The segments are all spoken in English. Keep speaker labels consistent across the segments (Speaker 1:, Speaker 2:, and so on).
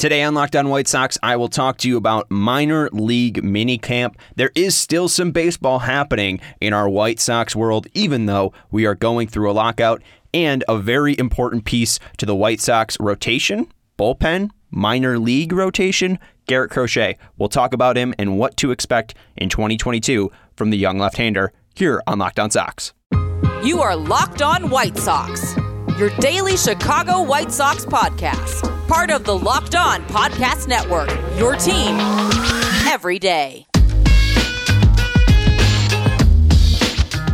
Speaker 1: Today on Locked On White Sox, I will talk to you about minor league minicamp. There is still some baseball happening in our White Sox world, even though we are going through a lockout, and a very important piece to the White Sox rotation, bullpen, minor league rotation, Garrett Crochet. We'll talk about him and what to expect in 2022 from the young left hander here on Locked On Sox.
Speaker 2: You are Locked On White Sox, your daily Chicago White Sox podcast, part of the Locked On Podcast Network, your team every day.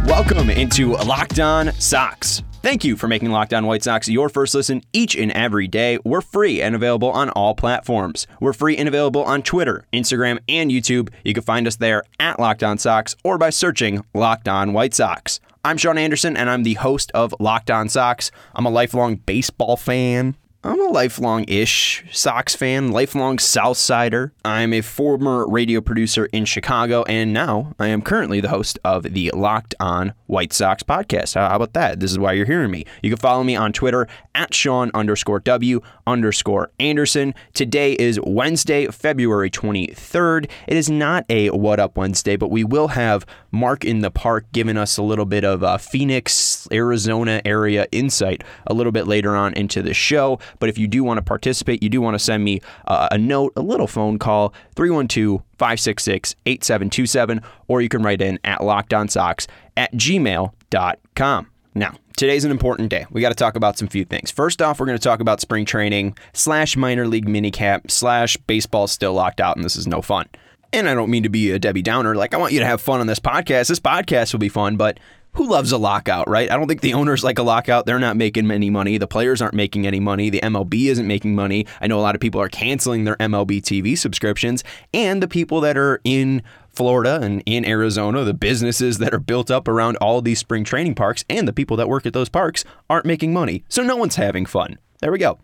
Speaker 1: Welcome into Locked On Sox. Thank you for making Locked On White Sox your first listen each and every day. We're free and available on all platforms. We're free and available on Twitter, Instagram, and YouTube. You can find us there at Locked On Sox or by searching Locked On White Sox. I'm Sean Anderson, and I'm the host of Locked On Sox. I'm a lifelong baseball fan. I'm a lifelong ish Sox fan, lifelong Southsider. I'm a former radio producer in Chicago, and now I am currently the host of the Locked On White Sox podcast. How about that? This is why you're hearing me. You can follow me on Twitter at Sean underscore W underscore Anderson. Today is Wednesday, February 23rd. It is not a What Up Wednesday, but we will have Mark in the Park giving us a little bit of a Phoenix, Arizona area insight a little bit later on into the show. But if you do want to participate, you do want to send me uh, a note, a little phone call, 312 566 8727, or you can write in at lockedonsox at gmail.com. Now, today's an important day. We got to talk about some few things. First off, we're going to talk about spring training slash minor league minicamp slash baseball still locked out, and this is no fun. And I don't mean to be a Debbie Downer. Like, I want you to have fun on this podcast. This podcast will be fun, but who loves a lockout, right? I don't think the owners like a lockout. They're not making any money. The players aren't making any money. The MLB isn't making money. I know a lot of people are canceling their MLB TV subscriptions, and the people that are in Florida and in Arizona, the businesses that are built up around all these spring training parks, and the people that work at those parks aren't making money. So no one's having fun. There we go.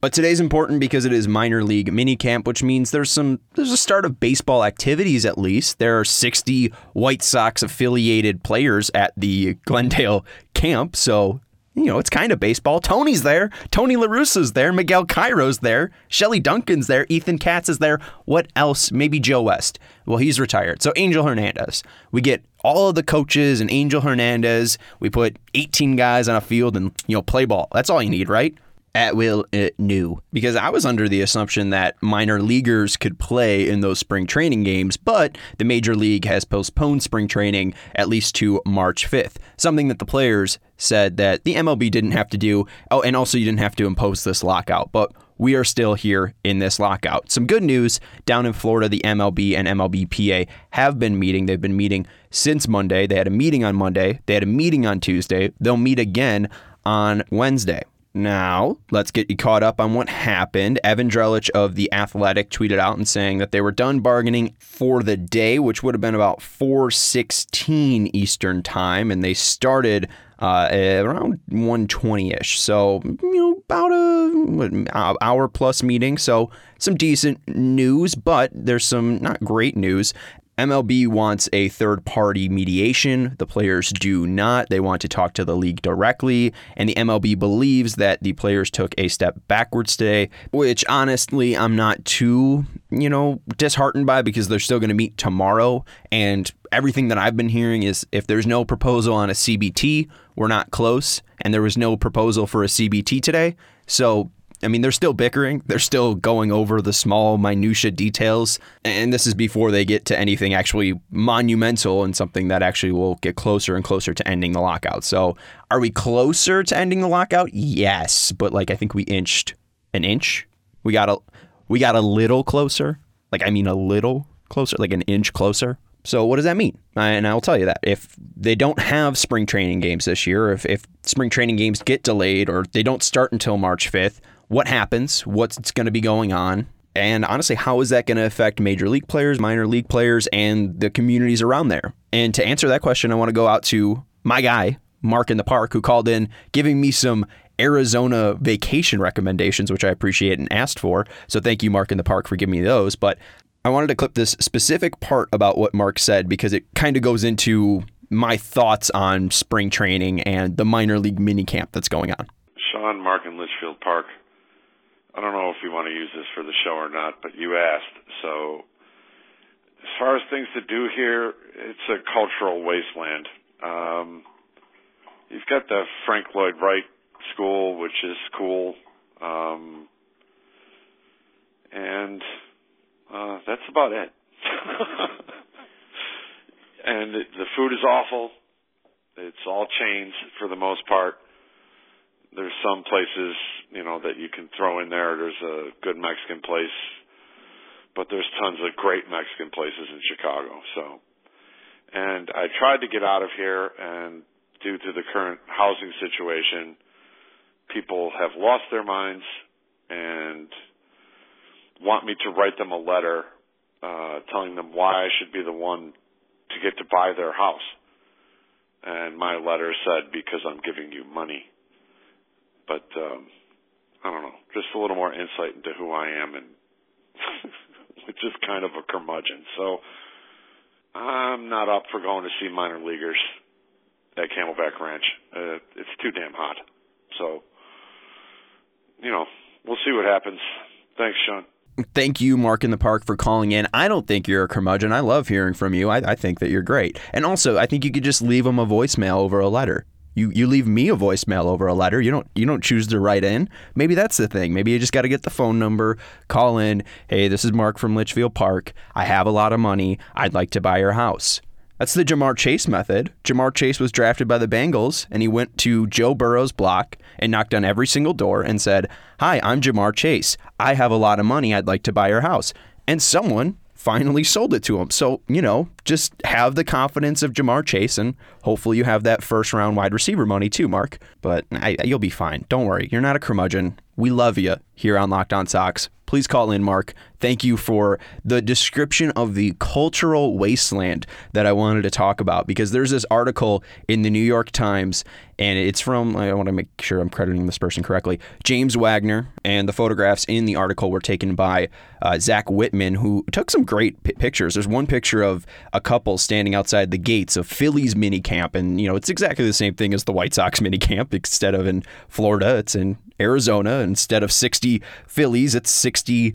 Speaker 1: But today's important because it is minor league minicamp, which means there's some there's a start of baseball activities at least. There are 60 White Sox affiliated players at the Glendale camp, so you know, it's kind of baseball. Tony's there. Tony LaRussa's there. Miguel Cairo's there. Shelley Duncan's there. Ethan Katz is there. What else? Maybe Joe West. Well, he's retired. So Angel Hernandez. We get all of the coaches and Angel Hernandez. We put 18 guys on a field and, you know, play ball. That's all you need, right? At will uh, new because I was under the assumption that minor leaguers could play in those spring training games, but the major league has postponed spring training at least to March 5th, something that the players said that the MLB didn't have to do. Oh, and also you didn't have to impose this lockout, but we are still here in this lockout. Some good news down in Florida, the MLB and MLBPA have been meeting. They've been meeting since Monday. They had a meeting on Monday, they had a meeting on Tuesday. They'll meet again on Wednesday. Now, let's get you caught up on what happened. Evan Drellich of The Athletic tweeted out and saying that they were done bargaining for the day, which would have been about 416 Eastern time, and they started uh, around 120-ish. So, you know, about a hour plus meeting. So, some decent news, but there's some not great news. MLB wants a third party mediation. The players do not. They want to talk to the league directly. And the MLB believes that the players took a step backwards today, which honestly, I'm not too, you know, disheartened by because they're still going to meet tomorrow. And everything that I've been hearing is if there's no proposal on a CBT, we're not close. And there was no proposal for a CBT today. So I mean, they're still bickering. They're still going over the small minutia details, and this is before they get to anything actually monumental and something that actually will get closer and closer to ending the lockout. So, are we closer to ending the lockout? Yes, but like I think we inched an inch. We got a we got a little closer. Like I mean a little closer, like an inch closer. So what does that mean? And I'll tell you that if they don't have spring training games this year, if, if spring training games get delayed or they don't start until March 5th, what happens, what's going to be going on, and honestly, how is that going to affect major league players, minor league players, and the communities around there? And to answer that question, I want to go out to my guy, Mark in the Park, who called in giving me some Arizona vacation recommendations, which I appreciate and asked for. So thank you, Mark in the Park, for giving me those. But I wanted to clip this specific part about what Mark said because it kind of goes into my thoughts on spring training and the minor league mini camp that's going on.
Speaker 3: Sean, Mark, in Litchfield Park. I don't know if you want to use this for the show or not, but you asked. So, as far as things to do here, it's a cultural wasteland. Um, you've got the Frank Lloyd Wright School, which is cool. Um, and uh, that's about it. and the food is awful. It's all chains for the most part. There's some places, you know, that you can throw in there. There's a good Mexican place, but there's tons of great Mexican places in Chicago. So, and I tried to get out of here, and due to the current housing situation, people have lost their minds and want me to write them a letter uh, telling them why I should be the one to get to buy their house. And my letter said, because I'm giving you money. But, um, I don't know, just a little more insight into who I am and which is kind of a curmudgeon. So I'm not up for going to see minor leaguers at Camelback Ranch. Uh, it's too damn hot. So, you know, we'll see what happens. Thanks, Sean.
Speaker 1: Thank you, Mark in the Park, for calling in. I don't think you're a curmudgeon. I love hearing from you. I, I think that you're great. And also, I think you could just leave them a voicemail over a letter. You you leave me a voicemail over a letter. You don't you don't choose to write in. Maybe that's the thing. Maybe you just got to get the phone number, call in. Hey, this is Mark from Litchfield Park. I have a lot of money. I'd like to buy your house. That's the Ja'Marr Chase method. Ja'Marr Chase was drafted by the Bengals, and he went to Joe Burrow's block and knocked on every single door and said, Hi, I'm Ja'Marr Chase. I have a lot of money. I'd like to buy your house. And someone finally sold it to him. So, you know, just have the confidence of Ja'Marr Chase, and hopefully you have that first round wide receiver money too, Mark. But I, you'll be fine. Don't worry. You're not a curmudgeon. We love you here on Locked On Sox. Please call in, Mark. Thank you for the description of the cultural wasteland that I wanted to talk about because there's this article in the New York Times, and it's from, I want to make sure I'm crediting this person correctly, James Wagner, and the photographs in the article were taken by uh, Zach Whitman, who took some great p- pictures. There's one picture of a couple standing outside the gates of Phillies mini camp, and you know it's exactly the same thing as the White Sox mini camp, instead of in Florida, it's in Arizona. Instead of 60 Phillies, it's 60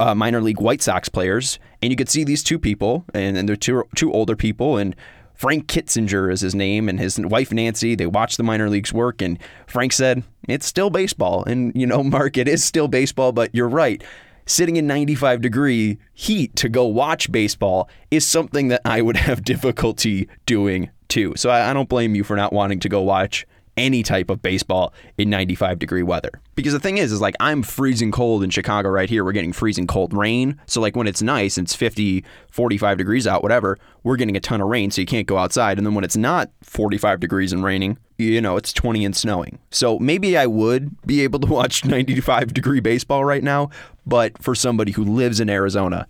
Speaker 1: uh, minor league White Sox players. And you could see these two people, and, and they're two, two older people, and Frank Kitzinger is his name, and his wife Nancy. They watch the minor leagues work, and Frank said, It's still baseball. And, you know, Mark, it is still baseball, but you're right. Sitting in 95 degree heat to go watch baseball is something that I would have difficulty doing too. So I, I don't blame you for not wanting to go watch any type of baseball in 95 degree weather. Because the thing is, is like I'm freezing cold in Chicago right here. We're getting freezing cold rain. So like when it's nice, it's 50, 45 degrees out, whatever, we're getting a ton of rain. So you can't go outside. And then when it's not 45 degrees and raining, you know, it's 20 and snowing. So maybe I would be able to watch 95 degree baseball right now. But for somebody who lives in Arizona,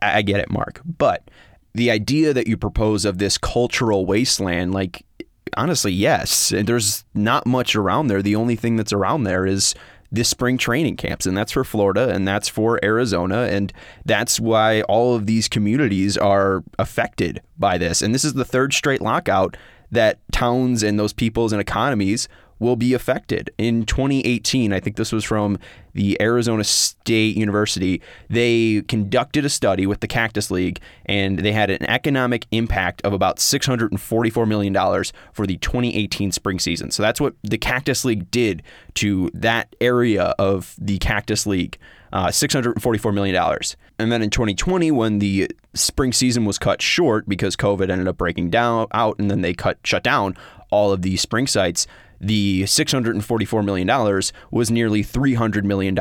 Speaker 1: I, I get it, Mark. But the idea that you propose of this cultural wasteland, like honestly, yes. There's not much around there. The only thing that's around there is this spring training camps, and that's for Florida and that's for Arizona. And that's why all of these communities are affected by this. And this is the third straight lockout that towns and those peoples and economies will be affected. In 2018, I think this was from the Arizona State University, they conducted a study with the Cactus League and they had an economic impact of about $644 million for the 2018 spring season. So that's what the Cactus League did to that area of the Cactus League. Uh, $644 million. And then in 2020, when the spring season was cut short because COVID ended up breaking down out and then they cut shut down all of the spring sites, the $644 million was nearly $300 million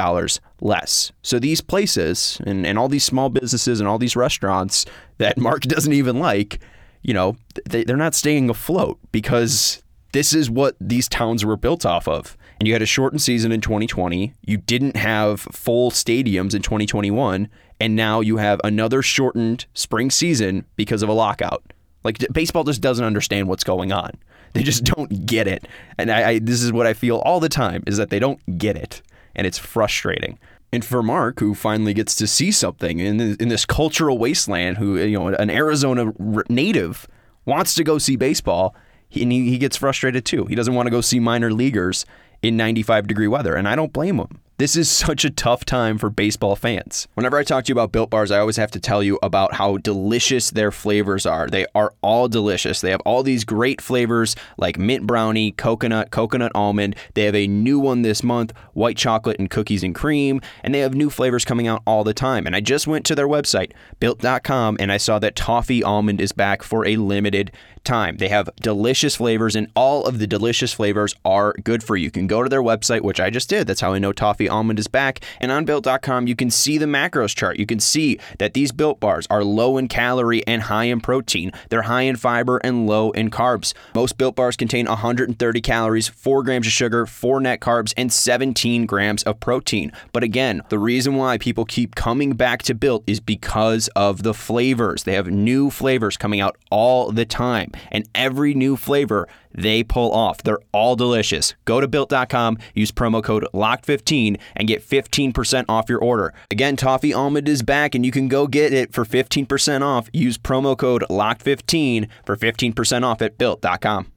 Speaker 1: less. So these places and, and all these small businesses and all these restaurants that Mark doesn't even like, you know, they, they're not staying afloat because this is what these towns were built off of. And you had a shortened season in 2020. You didn't have full stadiums in 2021. And now you have another shortened spring season because of a lockout. Like baseball just doesn't understand what's going on. They just don't get it. And I, I, this is what I feel all the time is that they don't get it. And it's frustrating. And for Mark, who finally gets to see something in, in this cultural wasteland, who, you know, an Arizona native wants to go see baseball, he, he gets frustrated too. He doesn't want to go see minor leaguers in 95 degree weather, and I don't blame them. This is such a tough time for baseball fans. Whenever I talk to you about Built Bars, I always have to tell you about how delicious their flavors are. They are all delicious. They have all these great flavors like mint brownie, coconut, coconut almond. They have a new one this month, white chocolate and cookies and cream, and they have new flavors coming out all the time. And I just went to their website, built.com, and I saw that toffee almond is back for a limited time. They have delicious flavors, and all of the delicious flavors are good for you. You can go to their website, which I just did. That's how I know toffee almond is back. And on built.com, you can see the macros chart. You can see that these built bars are low in calorie and high in protein. They're high in fiber and low in carbs. Most built bars contain 130 calories, 4 grams of sugar, 4 net carbs, and 17 grams of protein. But again, the reason why people keep coming back to built is because of the flavors. They have new flavors coming out all the time and every new flavor they pull off. They're all delicious. Go to built.com, use promo code LOCKED15 and get 15% off your order. Again, Toffee Almond is back and you can go get it for 15% off. Use promo code LOCKED15 for 15% off at built.com.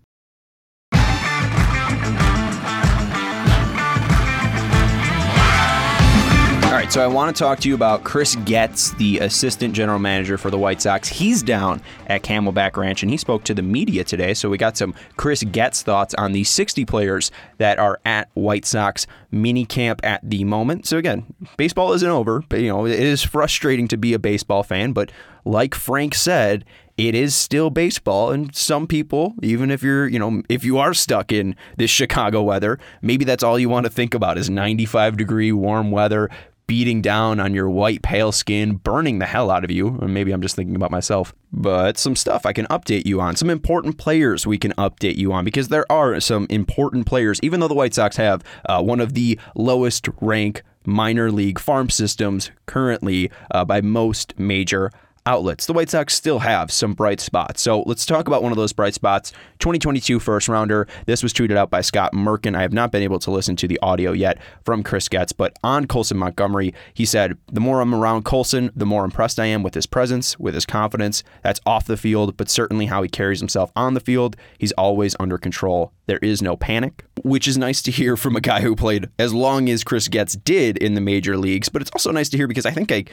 Speaker 1: so I want to talk to you about Chris Getz, the assistant general manager for the White Sox. He's down at Camelback Ranch and he spoke to the media today. So we got some Chris Getz thoughts on the 60 players that are at White Sox mini camp at the moment. So again, baseball isn't over, but you know, it is frustrating to be a baseball fan, but like Frank said, it is still baseball and some people even if you're you know if you are stuck in this chicago weather maybe that's all you want to think about is 95 degree warm weather beating down on your white, pale skin, burning the hell out of you. Or maybe I'm just thinking about myself. But some stuff I can update you on, some important players we can update you on, because there are some important players, even though the White Sox have uh, one of the lowest rank minor league farm systems currently uh, by most major outlets. The White Sox still have some bright spots. So let's talk about one of those bright spots. 2022 first rounder. This was tweeted out by Scott Merkin. I have not been able to listen to the audio yet from Chris Getz, but on Colson Montgomery, he said, The more I'm around Colson, the more impressed I am with his presence, with his confidence. That's off the field, but certainly how he carries himself on the field. He's always under control. There is no panic, which is nice to hear from a guy who played as long as Chris Getz did in the major leagues. But it's also nice to hear because I think I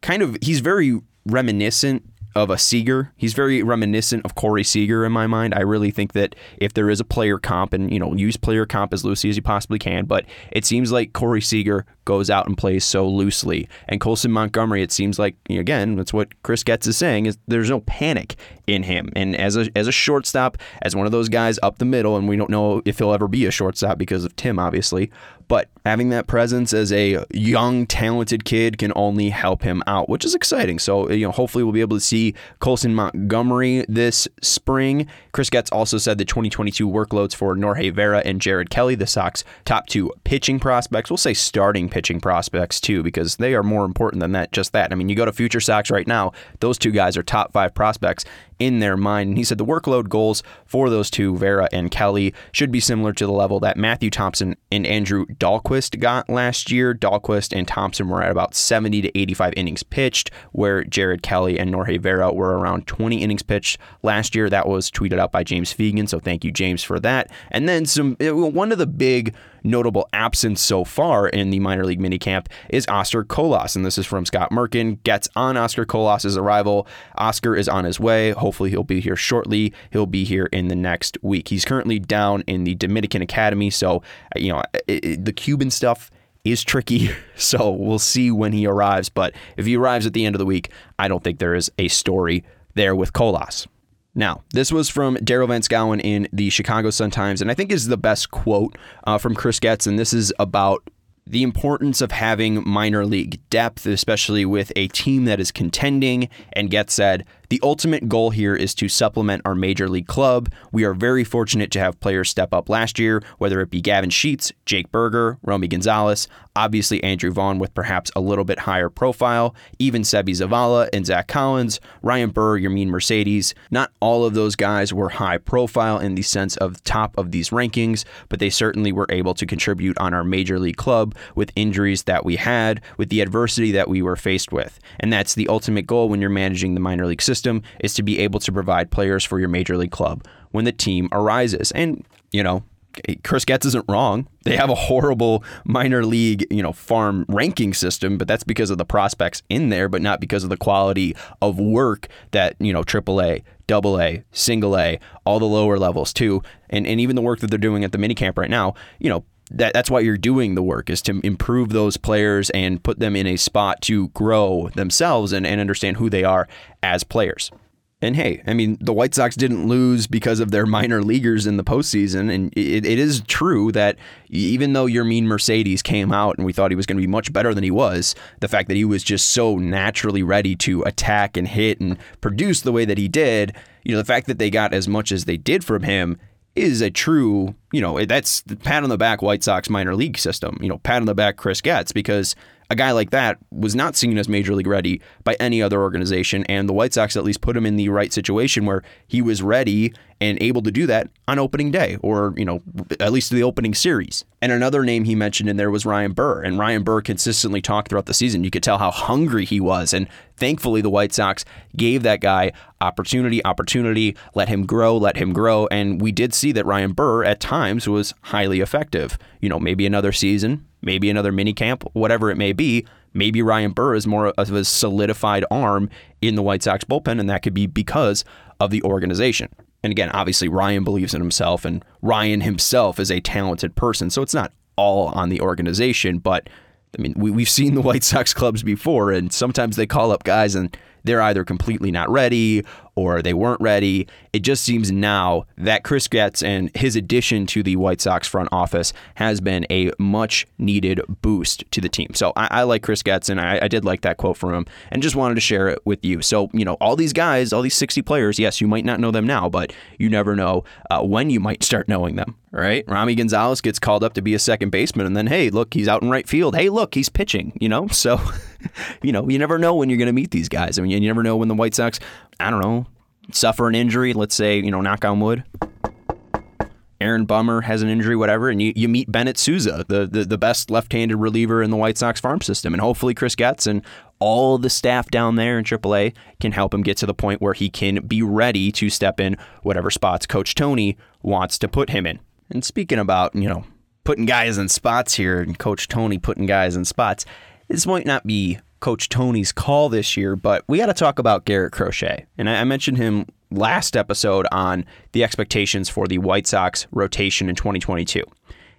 Speaker 1: kind of, he's very reminiscent of a Seager. He's very reminiscent of Corey Seager in my mind. I really think that if there is a player comp, and you know, use player comp as loosely as you possibly can, but it seems like Corey Seager goes out and plays so loosely. And Colson Montgomery, it seems like again, that's what Chris Getz is saying is there's no panic in him. And as a as a shortstop, as one of those guys up the middle, and we don't know if he'll ever be a shortstop because of Tim, obviously. But having that presence as a young, talented kid can only help him out, which is exciting. So, you know, hopefully we'll be able to see Colson Montgomery this spring. Chris Getz also said the 2022 workloads for Norge Vera and Jared Kelley, the Sox top two pitching prospects. We'll say starting pitching prospects too, because they are more important than that. Just that. I mean, you go to Future Sox right now; those two guys are top five prospects in their mind. And he said the workload goals for those two, Vera and Kelley, should be similar to the level that Matthew Thompson and Andrew Dalquist got last year. Dalquist and Thompson were at about 70 to 85 innings pitched, where Jared Kelley and Norge Vera were around 20 innings pitched last year. That was tweeted out by James Fegan, so thank you, James, for that. And then some eh, one of the big notable absence so far in the minor league minicamp is Oscar Colas. And this is from Scott Merkin. Getz on Oscar Colas' arrival. Oscar is on his way. Hopefully, he'll be here shortly. He'll be here in the next week. He's currently down in the Dominican Academy. So, eh, you know, it, it, the Cuban stuff is tricky. So we'll see when he arrives. But if he arrives at the end of the week, I don't think there is a story there with Colas. Now, this was from Daryl Van Schouwen in the Chicago Sun-Times, and I think is the best quote uh, from Chris Getz, and this is about the importance of having minor league depth, especially with a team that is contending. And Getz said, the ultimate goal here is to supplement our major league club. We are very fortunate to have players step up last year, whether it be Gavin Sheets, Jake Burger, Romy Gonzalez, obviously Andrew Vaughn with perhaps a little bit higher profile, even Seby Zavala and Zach Collins, Ryan Burr, Yermin Mercedes. Not all of those guys were high profile in the sense of top of these rankings, but they certainly were able to contribute on our major league club with injuries that we had, with the adversity that we were faced with. And that's the ultimate goal when you're managing the minor league system is to be able to provide players for your major league club when the team arises. And, you know, Chris Getz isn't wrong. They have a horrible minor league, you know, farm ranking system, but that's because of the prospects in there, but not because of the quality of work that, you know, AAA, double A, single A, all the lower levels too. And and even the work that they're doing at the minicamp right now, you know, that, that's why you're doing the work is to improve those players and put them in a spot to grow themselves and, and understand who they are as players. And hey, I mean, the White Sox didn't lose because of their minor leaguers in the postseason. And it, it is true that even though Yermin Mercedes came out and we thought he was going to be much better than he was, the fact that he was just so naturally ready to attack and hit and produce the way that he did, you know, the fact that they got as much as they did from him is a true, you know, that's pat on the back White Sox minor league system. You know, pat on the back Chris Getz because a guy like that was not seen as major league ready by any other organization, and the White Sox at least put him in the right situation where he was ready and able to do that on opening day, or you know, at least the opening series. And another name he mentioned in there was Ryan Burr, and Ryan Burr consistently talked throughout the season. You could tell how hungry he was, and thankfully the White Sox gave that guy opportunity, opportunity, let him grow, let him grow, and we did see that Ryan Burr at times was highly effective. You know, maybe another season, maybe another mini camp, whatever it may be. Maybe Ryan Burr is more of a solidified arm in the White Sox bullpen, and that could be because of the organization. And again, obviously, Ryan believes in himself, and Ryan himself is a talented person. So it's not all on the organization, but I mean, we, we've seen the White Sox clubs before, and sometimes they call up guys and they're either completely not ready or they weren't ready. It just seems now that Chris Getz and his addition to the White Sox front office has been a much needed boost to the team. So I, I like Chris Getz, and I, I, did like that quote from him, and just wanted to share it with you. So, you know, all these guys, all these 60 players, yes, you might not know them now, but you never know uh, when you might start knowing them, right? Romy Gonzalez gets called up to be a second baseman, and then, hey, look, he's out in right field. Hey, look, he's pitching, you know? So, you know, you never know when you're going to meet these guys. I mean, you never know when the White Sox, I don't know, suffer an injury, let's say, you know, knock on wood. Aaron Bummer has an injury, whatever, and you, you meet Bennett Souza, the, the, the best left handed reliever in the White Sox farm system. And hopefully, Chris Getz and all the staff down there in AAA can help him get to the point where he can be ready to step in whatever spots Coach Tony wants to put him in. And speaking about, you know, putting guys in spots here and Coach Tony putting guys in spots, this might not be Coach Tony's call this year, but we got to talk about Garrett Crochet. And I mentioned him last episode on the expectations for the White Sox rotation in 2022.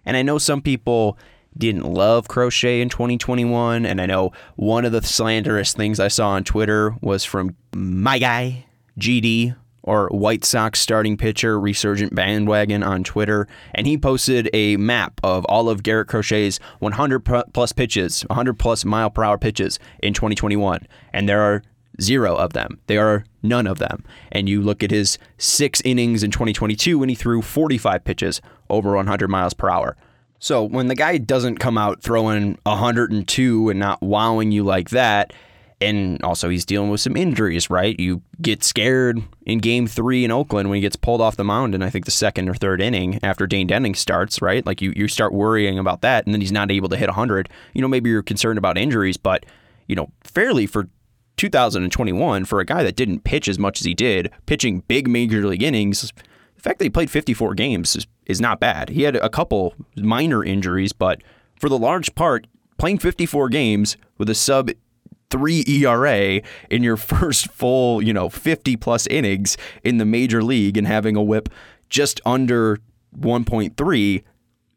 Speaker 1: And I know some people didn't love Crochet in 2021. And I know one of the slanderous things I saw on Twitter was from my guy, GD, or White Sox starting pitcher Resurgent Bandwagon on Twitter, and he posted a map of all of Garrett Crochet's 100 plus pitches, 100 plus mile per hour pitches in 2021, and there are zero of them. There are none of them. And you look at his six innings in 2022 when he threw 45 pitches over 100 miles per hour. So when the guy doesn't come out throwing 102 and not wowing you like that, and also he's dealing with some injuries, right? You get scared in game three in Oakland when he gets pulled off the mound in I think the second or third inning after Dane Dunning starts, right? Like you, you start worrying about that and then he's not able to hit 100. You know, maybe you're concerned about injuries, but, you know, fairly for 2021, for a guy that didn't pitch as much as he did, pitching big major league innings, the fact that he played 54 games is, is not bad. He had a couple minor injuries, but for the large part, playing 54 games with a sub three ERA in your first full, you know, 50 plus innings in the major league and having a whip just under 1.3.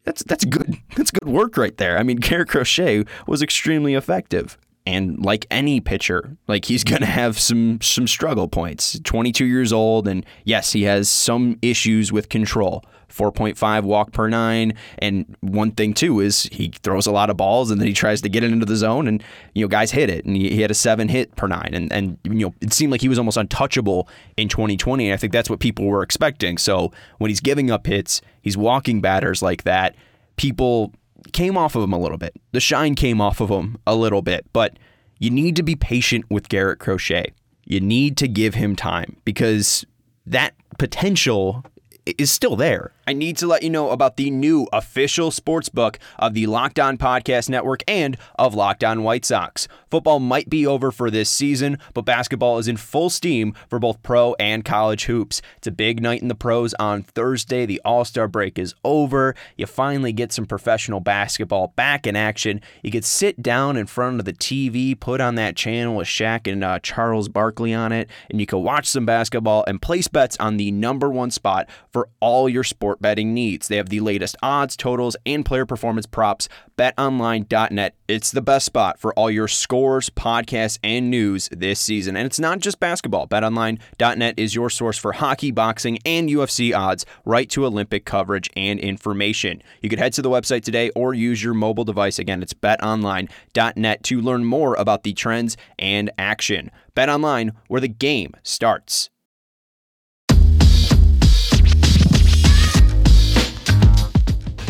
Speaker 1: That's that's good. That's good work right there. I mean, Garrett Crochet was extremely effective. And like any pitcher, like he's going to have some some struggle points. 22 years old and yes, he has some issues with control. 4.5 walk per nine. And one thing too is he throws a lot of balls and then he tries to get it into the zone and you know guys hit it and he, he had a seven hit per nine and and you know it seemed like he was almost untouchable in 2020 and I think that's what people were expecting. So when he's giving up hits, he's walking batters like that. People came off of him a little bit. The shine came off of him a little bit, but you need to be patient with Garrett Crochet. You need to give him time because that potential is still there. I need to let you know about the new official sports book of the Locked On Podcast Network and of Locked On White Sox. Football might be over for this season, but basketball is in full steam for both pro and college hoops. It's a big night in the pros on Thursday. The All Star break is over. You finally get some professional basketball back in action. You could sit down in front of the TV, put on that channel with Shaq and uh, Charles Barkley on it, and you could watch some basketball and place bets on the number one spot for all your sport betting needs. They have the latest odds, totals, and player performance props. BetOnline.net. It's the best spot for all your scores, podcasts, and news this season. And it's not just basketball. BetOnline.net is your source for hockey, boxing, and UFC odds, right to Olympic coverage and information. You could head to the website today or use your mobile device. Again, it's betonline.net to learn more about the trends and action. BetOnline, where the game starts.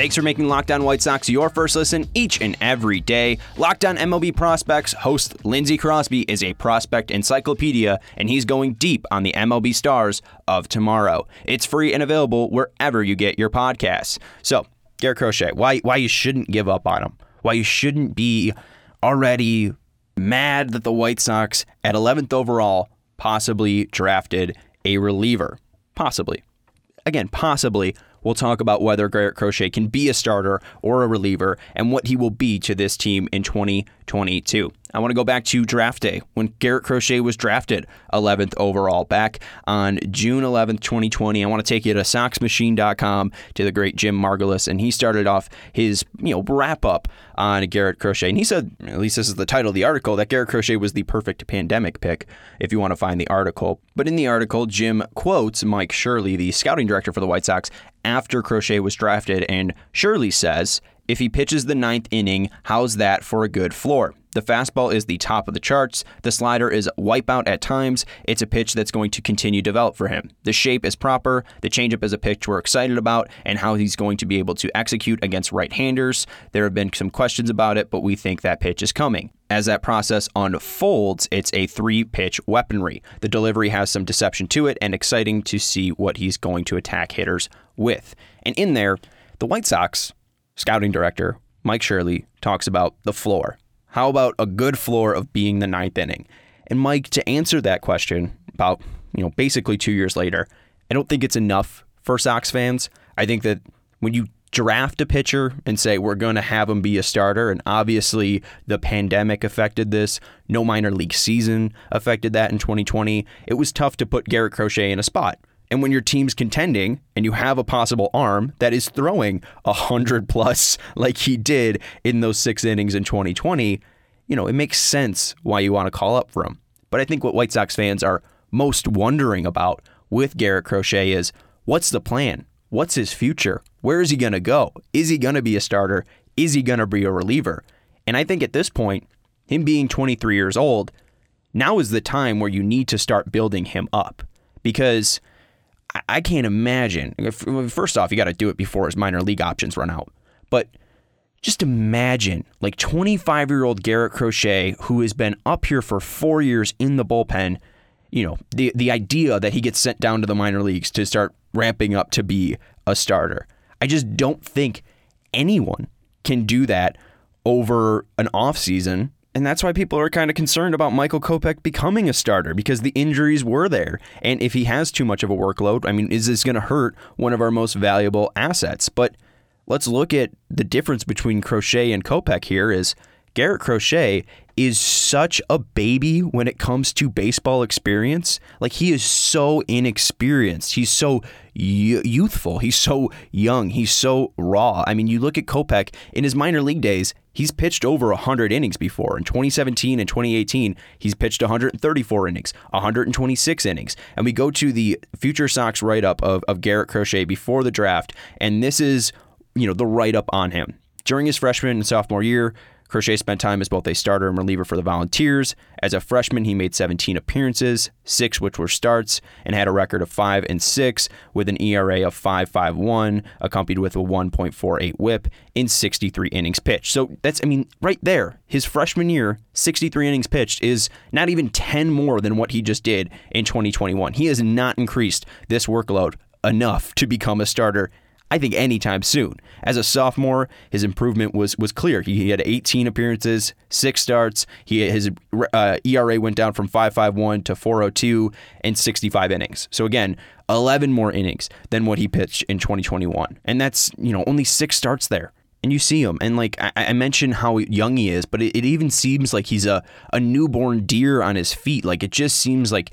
Speaker 1: Thanks for making Locked On White Sox your first listen each and every day. Locked On MLB Prospects host Lindsey Crosby is a prospect encyclopedia, and he's going deep on the MLB stars of tomorrow. It's free and available wherever you get your podcasts. So, Garrett Crochet, why why you shouldn't give up on him? Why you shouldn't be already mad that the White Sox at 11th overall possibly drafted a reliever? Possibly. Again, possibly We'll talk about whether Garrett Crochet can be a starter or a reliever and what he will be to this team in 2022. I want to go back to draft day when Garrett Crochet was drafted 11th overall back on June 11th, 2020. I want to take you to SoxMachine.com to the great Jim Margalus, and he started off his you know wrap up on Garrett Crochet, and he said, at least this is the title of the article, that Garrett Crochet was the perfect pandemic pick. If you want to find the article, but in the article, Jim quotes Mike Shirley, the scouting director for the White Sox, after Crochet was drafted, and Shirley says, if he pitches the ninth inning, how's that for a good floor? The fastball is the top of the charts. The slider is wipeout at times. It's a pitch that's going to continue to develop for him. The shape is proper. The changeup is a pitch we're excited about and how he's going to be able to execute against right handers. There have been some questions about it, but we think that pitch is coming. As that process unfolds, it's a three pitch weaponry. The delivery has some deception to it and exciting to see what he's going to attack hitters with. And in there, the White Sox scouting director, Mike Shirley, talks about the floor. How about a good floor of being the ninth inning? And Mike, to answer that question about, you know, basically two years later, I don't think it's enough for Sox fans. I think that when you draft a pitcher and say we're going to have him be a starter, and obviously the pandemic affected this, no minor league season affected that in 2020, it was tough to put Garrett Crochet in a spot. And when your team's contending and you have a possible arm that is throwing a hundred plus like he did in those six innings in 2020, you know, it makes sense why you want to call up for him. But I think what White Sox fans are most wondering about with Garrett Crochet is what's the plan? What's his future? Where is he going to go? Is he going to be a starter? Is he going to be a reliever? And I think at this point, him being 23 years old, now is the time where you need to start building him up because – I can't imagine. First off, you got to do it before his minor league options run out. But just imagine like 25 year old Garrett Crochet, who has been up here for four years in the bullpen. You know, the, the idea that he gets sent down to the minor leagues to start ramping up to be a starter. I just don't think anyone can do that over an offseason and that's why people are kind of concerned about Michael Kopech becoming a starter because the injuries were there. And if he has too much of a workload, I mean, is this going to hurt one of our most valuable assets? But let's look at the difference between Crochet and Kopech here is Garrett Crochet is such a baby when it comes to baseball experience. Like he is so inexperienced. He's so youthful. He's so young. He's so raw. I mean, you look at Kopech in his minor league days, he's pitched over 100 innings before. In 2017 and 2018, he's pitched 134 innings, 126 innings. And we go to the Future Sox write up of, of Garrett Crochet before the draft, and this is, you know, the write up on him. During his freshman and sophomore year, Crochet spent time as both a starter and reliever for the Volunteers. As a freshman, he made 17 appearances, six which were starts, and had a record of 5 and 6 with an ERA of 5.51, accompanied with a 1.48 WHIP in 63 innings pitched. So that's, I mean, right there, his freshman year, 63 innings pitched is not even 10 more than what he just did in 2021. He has not increased this workload enough to become a starter I think anytime soon. As a sophomore, his improvement was was clear. He, had 18 appearances, six starts. He his uh, ERA went down from 5.51 to 4.02 in 65 innings. So again, 11 more innings than what he pitched in 2021, and that's you know only six starts there. And you see him, and like I, I mentioned how young he is, but it, it even seems like he's a a newborn deer on his feet. Like it just seems like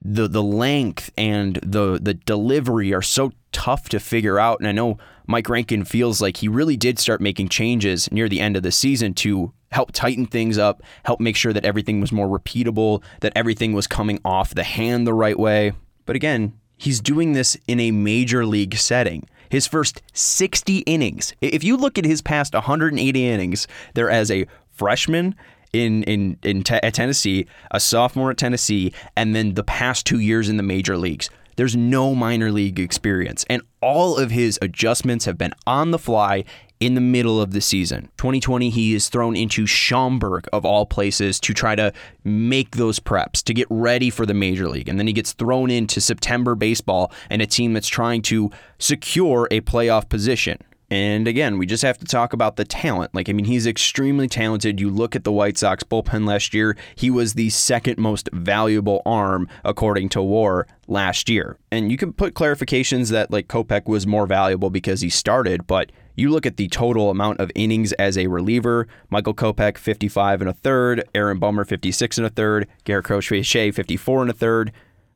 Speaker 1: the the length and the the delivery are so tough to figure out. And I know Mike Rankin feels like he really did start making changes near the end of the season to help tighten things up, help make sure that everything was more repeatable, that everything was coming off the hand the right way. But again, he's doing this in a major league setting. His first 60 innings. If you look at his past 180 innings, they're as a freshman in in in at Tennessee, a sophomore at Tennessee, and then the past two years in the major leagues. There's no minor league experience, and all of his adjustments have been on the fly in the middle of the season. 2020, he is thrown into Schaumburg, of all places, to try to make those preps, to get ready for the major league. And then he gets thrown into September baseball and a team that's trying to secure a playoff position. And again, we just have to talk about the talent. Like, I mean, he's extremely talented. You look at the White Sox bullpen last year, he was the second most valuable arm, according to WAR, last year. And you can put clarifications that, like, Kopech was more valuable because he started, but you look at the total amount of innings as a reliever Michael Kopech, 55 and a third, Aaron Bummer, 56 and a third, Garrett Crochet, 54 and a third.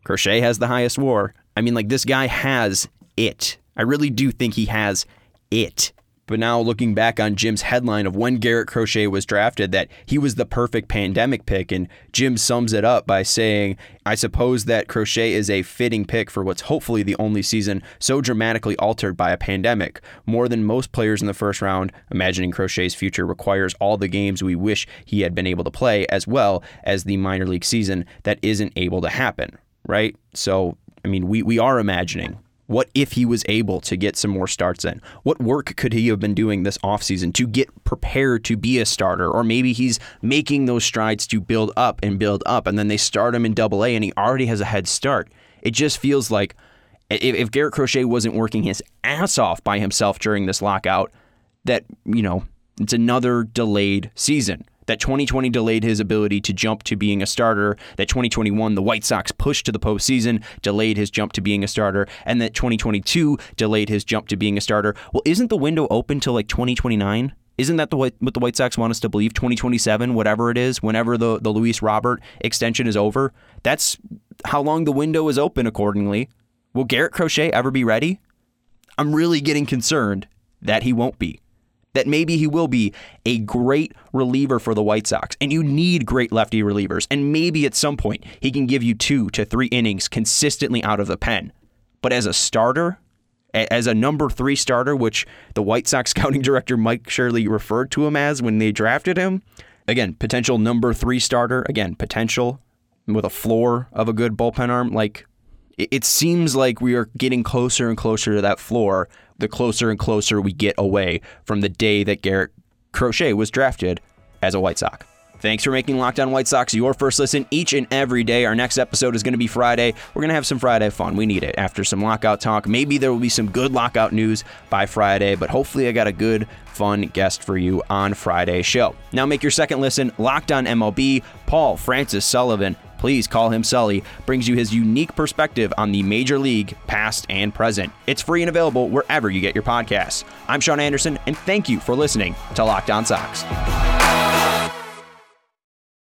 Speaker 1: Crochet has the highest WAR. I mean, like, this guy has it. I really do think he has it. But now looking back on Jim's headline of when Garrett Crochet was drafted, that he was the perfect pandemic pick, and Jim sums it up by saying, I suppose that Crochet is a fitting pick for what's hopefully the only season so dramatically altered by a pandemic. More than most players in the first round, imagining Crochet's future requires all the games we wish he had been able to play, as well as the minor league season that isn't able to happen, right? So, I mean, we, we are imagining what if he was able to get some more starts in? What work could he have been doing this offseason to get prepared to be a starter? Or maybe he's making those strides to build up and build up, and then they start him in double A and he already has a head start. It just feels like if, if Garrett Crochet wasn't working his ass off by himself during this lockout, that, you know, it's another delayed season that 2020 delayed his ability to jump to being a starter, that 2021 the White Sox pushed to the postseason, delayed his jump to being a starter, and that 2022 delayed his jump to being a starter. Well, isn't the window open till like 2029? Isn't that the what the White Sox want us to believe? 2027, whatever it is, whenever the the Luis Robert extension is over, that's how long the window is open. Accordingly, will Garrett Crochet ever be ready? I'm really getting concerned that he won't be that maybe he will be a great reliever for the White Sox. And you need great lefty relievers. And maybe at some point he can give you two to three innings consistently out of the pen. But as a starter, as a number three starter, which the White Sox scouting director Mike Shirley referred to him as when they drafted him, again, potential number three starter, again, potential with a floor of a good bullpen arm. Like, it seems like we are getting closer and closer to that floor the closer and closer we get away from the day that Garrett Crochet was drafted as a White Sox. Thanks for making Locked On White Sox your first listen each and every day. Our next episode is going to be Friday. We're going to have some Friday fun. We need it after some lockout talk. Maybe there will be some good lockout news by Friday, but hopefully I got a good, fun guest for you on Friday's show. Now make your second listen Locked On MLB. Paul Francis Sullivan please call him Sully, brings you his unique perspective on the major league, past and present. It's free and available wherever you get your podcasts. I'm Sean Anderson, and thank you for listening to Locked On Sox.